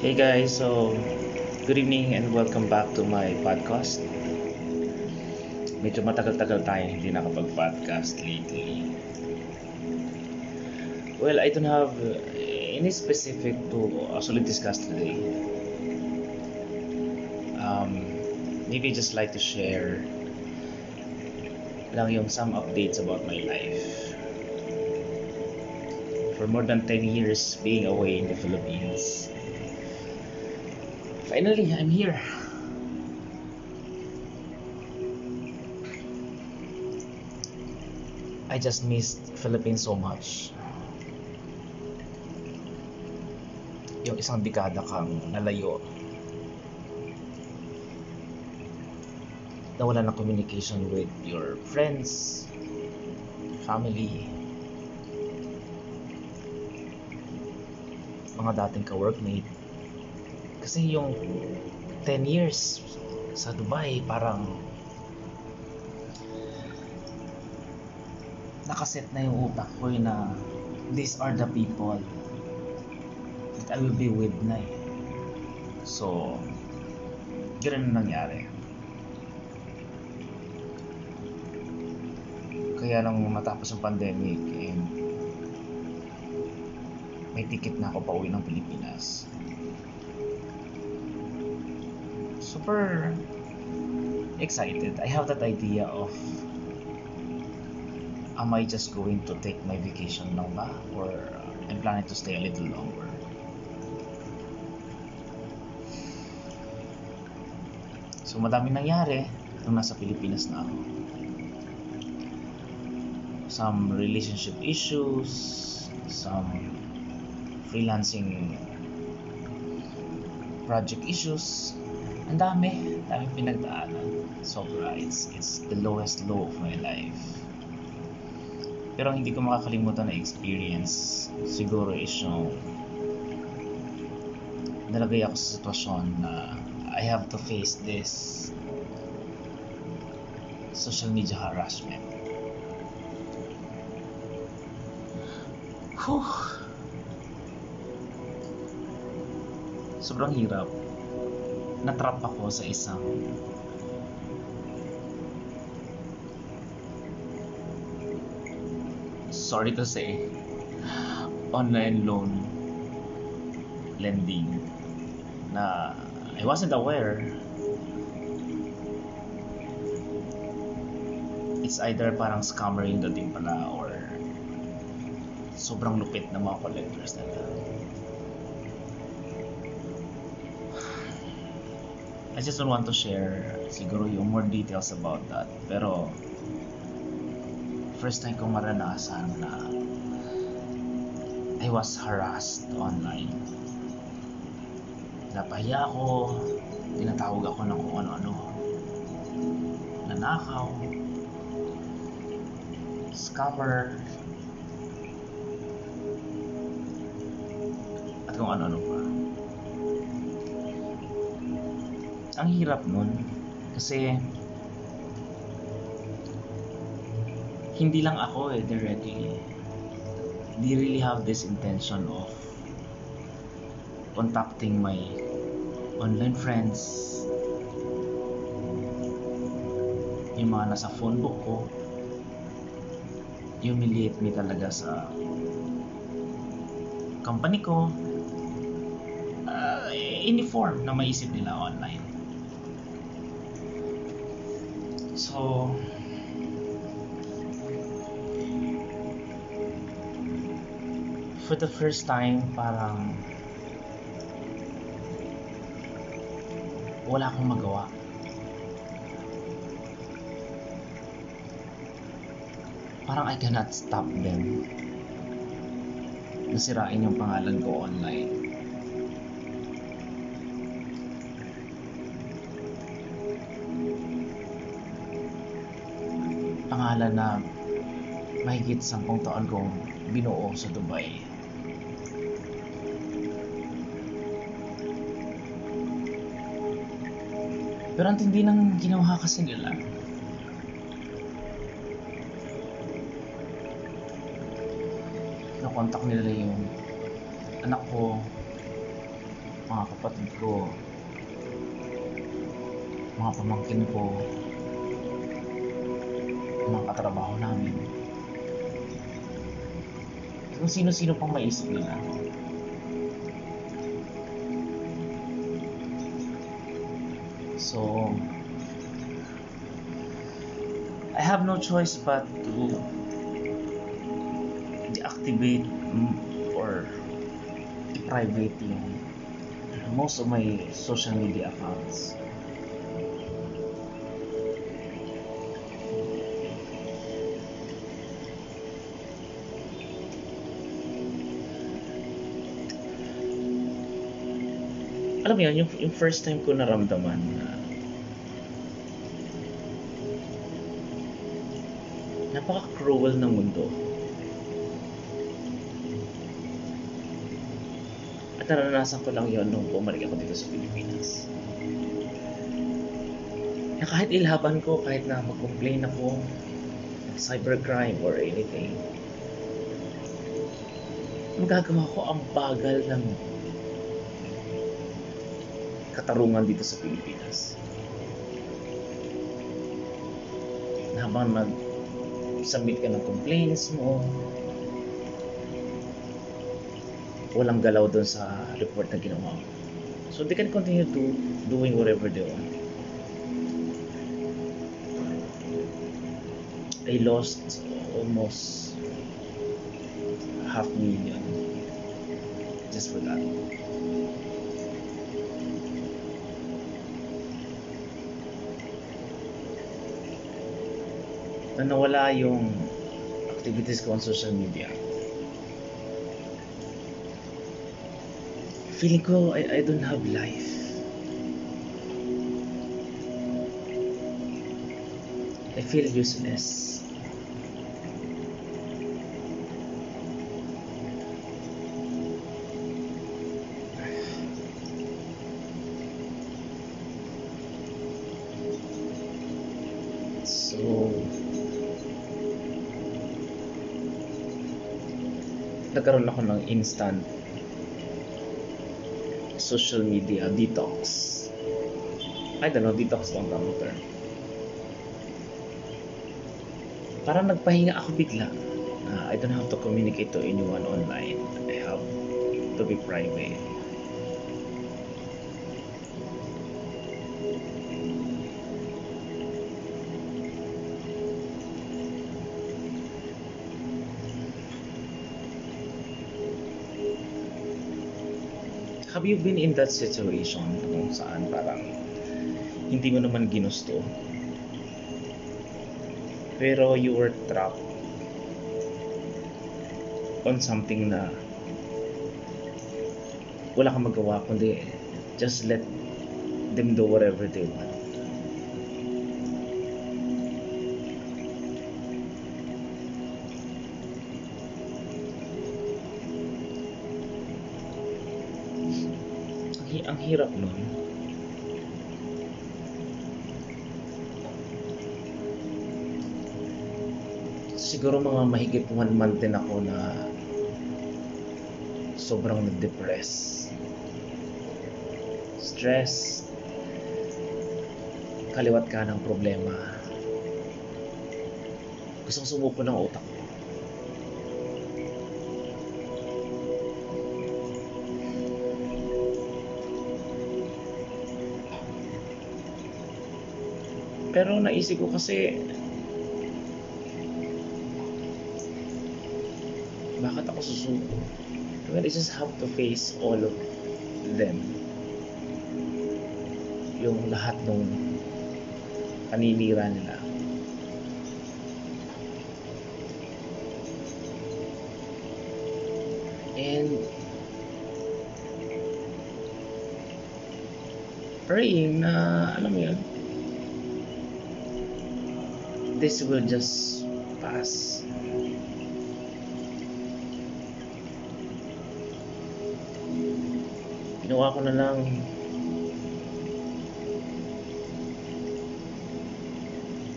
Hey guys, so good evening and welcome back to my podcast. Medyo matagal-tagal tayo hindi nakapag-podcast lately. Well, I don't have any specific to actually discuss today. Um, maybe just like to share lang yung some updates about my life. For more than 10 years being away in the Philippines, Finally, I'm here. I just missed Philippines so much. Yung isang dekada kang nalayo. Nawala ng communication with your friends, family, mga dating ka-workmate. Kasi yung 10 years sa Dubai, parang nakaset na yung utak ko na these are the people that I will be with na eh. So, ganun na nangyari. Kaya nang matapos ang pandemic, eh, may ticket na ako pa uwi ng Pilipinas. Super excited. I have that idea of am I just going to take my vacation lang ba or I'm planning to stay a little longer. So madaming nangyari nung nasa Pilipinas na ako. Some relationship issues, some freelancing project issues, ang dami, dami pinagdaanan. Sobra, it's, it's the lowest low of my life. Pero hindi ko makakalimutan na experience, siguro is yung nalagay ako sa sitwasyon na I have to face this social media harassment. Whew. Sobrang hirap natrap ako sa isang sorry to say online loan lending na I wasn't aware it's either parang scammer yung dating pala or sobrang lupit ng mga collectors na I just don't want to share siguro yung more details about that. Pero, first time kong maranasan na I was harassed online. Napahiya ako, tinatawag ako ng kung ano-ano. Nanakaw, scammer, at kung ano-ano pa. Ang hirap nun. Kasi hindi lang ako eh directly they really have this intention of contacting my online friends. Yung mga nasa phone book ko. Humiliate me talaga sa company ko. Uh, any form na maisip nila online So, for the first time, parang wala akong magawa. Parang I cannot stop them. Nasirain yung pangalan ko online. Pangalan na mahigit sampung taon kong binuo sa Dubai. Pero ang tindi ng ginawa kasi nila. Nakontak nila yung anak ko mga kapatid ko, mga pamangkin ko, mga katrabaho namin. Kung sino-sino pang maisip nila. So, I have no choice but to deactivate or deprivate yung most of my social media accounts. Alam mo yun, yung, yung first time ko naramdaman na napaka-cruel ng mundo. At naranasan ko lang yon nung bumalik ako dito sa Pilipinas. Na kahit ilaban ko, kahit na mag-complain ako, cybercrime or anything, magagawa ko ang bagal ng katarungan dito sa Pilipinas. Na habang nag-submit ka ng complaints mo, walang galaw doon sa report na ginawa mo. So they can continue to doing whatever they want. I lost almost half million just for that. Na nawala yung activities ko on social media. Feeling ko I, I don't have life. I feel useless. Nagkaroon ako ng instant social media detox. I don't know, detox ba ang tamang term? Parang nagpahinga ako bigla. Uh, I don't have to communicate to anyone online. I have to be private. Have you been in that situation kung saan parang hindi mo naman ginusto? Pero you were trapped on something na wala kang magawa kundi just let them do whatever they want ang, hi- ang hirap nun. Siguro mga mahigit one month din ako na sobrang na-depress stress. Kaliwat ka ng problema. Gustong sumuko ng utak pero naisip ko kasi bakit ako susuko? Well, I just have to face all of them. Yung lahat ng paninira nila. And praying na, alam mo yun, this will just pass. ginawa ko na lang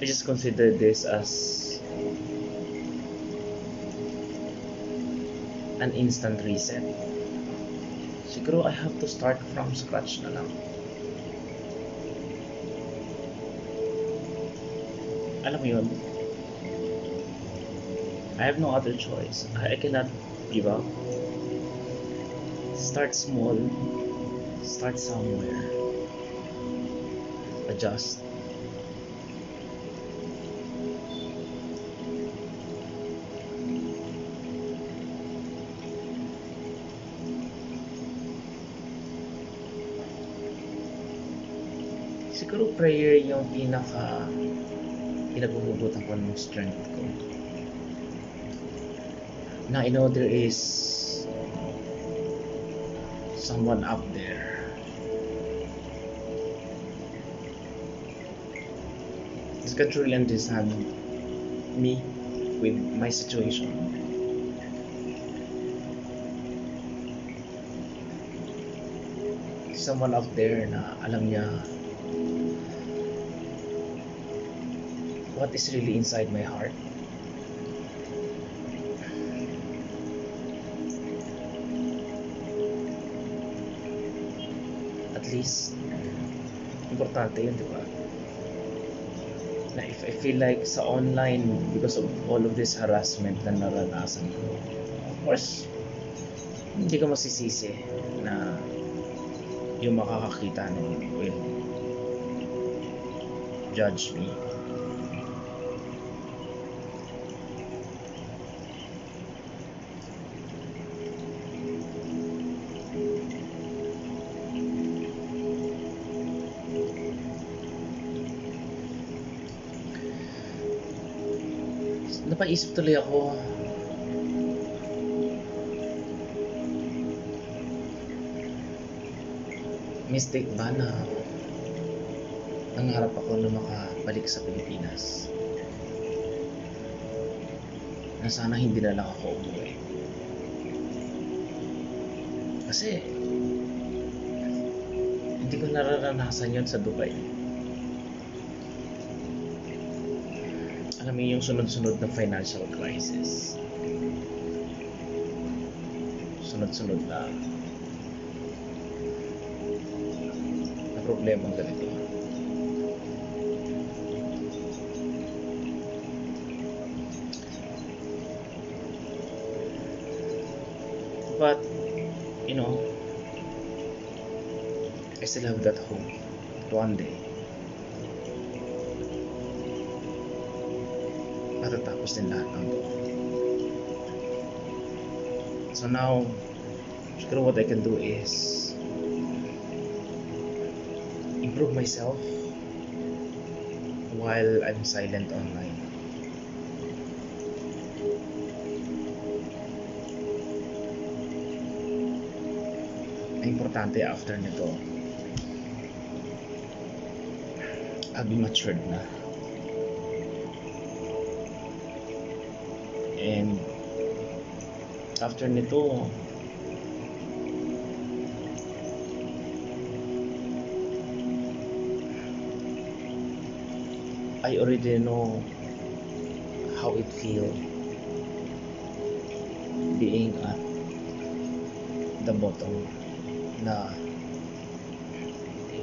I just consider this as an instant reset. siguro I have to start from scratch na lang. Alam mo yun, I have no other choice. I, cannot give up. Start small. Start somewhere. Adjust. Siguro prayer yung pinaka pinagbubutan ko ng strength ko. Na I know there is someone up there who's can truly understand me with my situation. Someone up there na alam niya what is really inside my heart. At least, importante yun, di ba? Na if I feel like sa online, because of all of this harassment na naranasan ko, of course, hindi ko masisisi na yung makakakita nun will judge me. Napaisip tuloy ako. Mistake ba na nangarap ako na makabalik sa Pilipinas? Na sana hindi na lang ako umuwi. Kasi hindi ko nararanasan yun sa Dubai mo yung sunod-sunod na financial crisis. Sunod-sunod na na problema ganito. But, you know, I still have that hope one day matatapos din lahat ng. So now, siguro what I can do is improve myself while I'm silent online. Ang importante after nito, I'll be matured na. And after nito, I already know how it feel being at the bottom na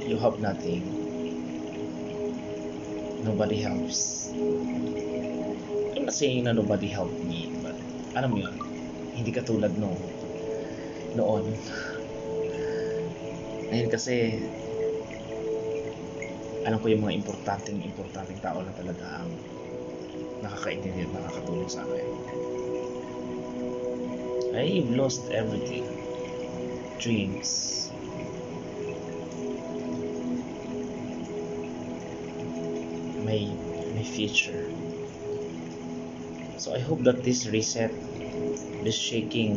you have nothing. Nobody helps not saying na nobody helped me but alam mo yun hindi katulad no noon. Ngayon kasi alam ko yung mga importanteng importanteng tao na talaga ang nakakaintindi at nakakatulong sa akin. I've lost everything. Dreams. My my future so I hope that this reset this shaking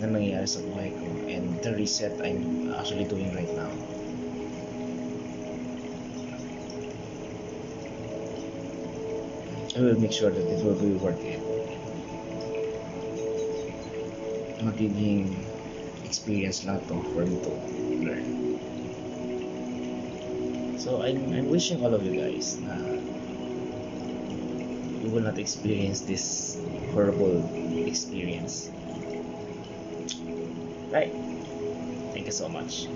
na nangyayari sa buhay ko and the reset I'm actually doing right now. I will make sure that it will be worth it. Magiging experience lang to for me to learn. So I'm, I'm wishing all of you guys na you will not experience this horrible experience right Thank you so much.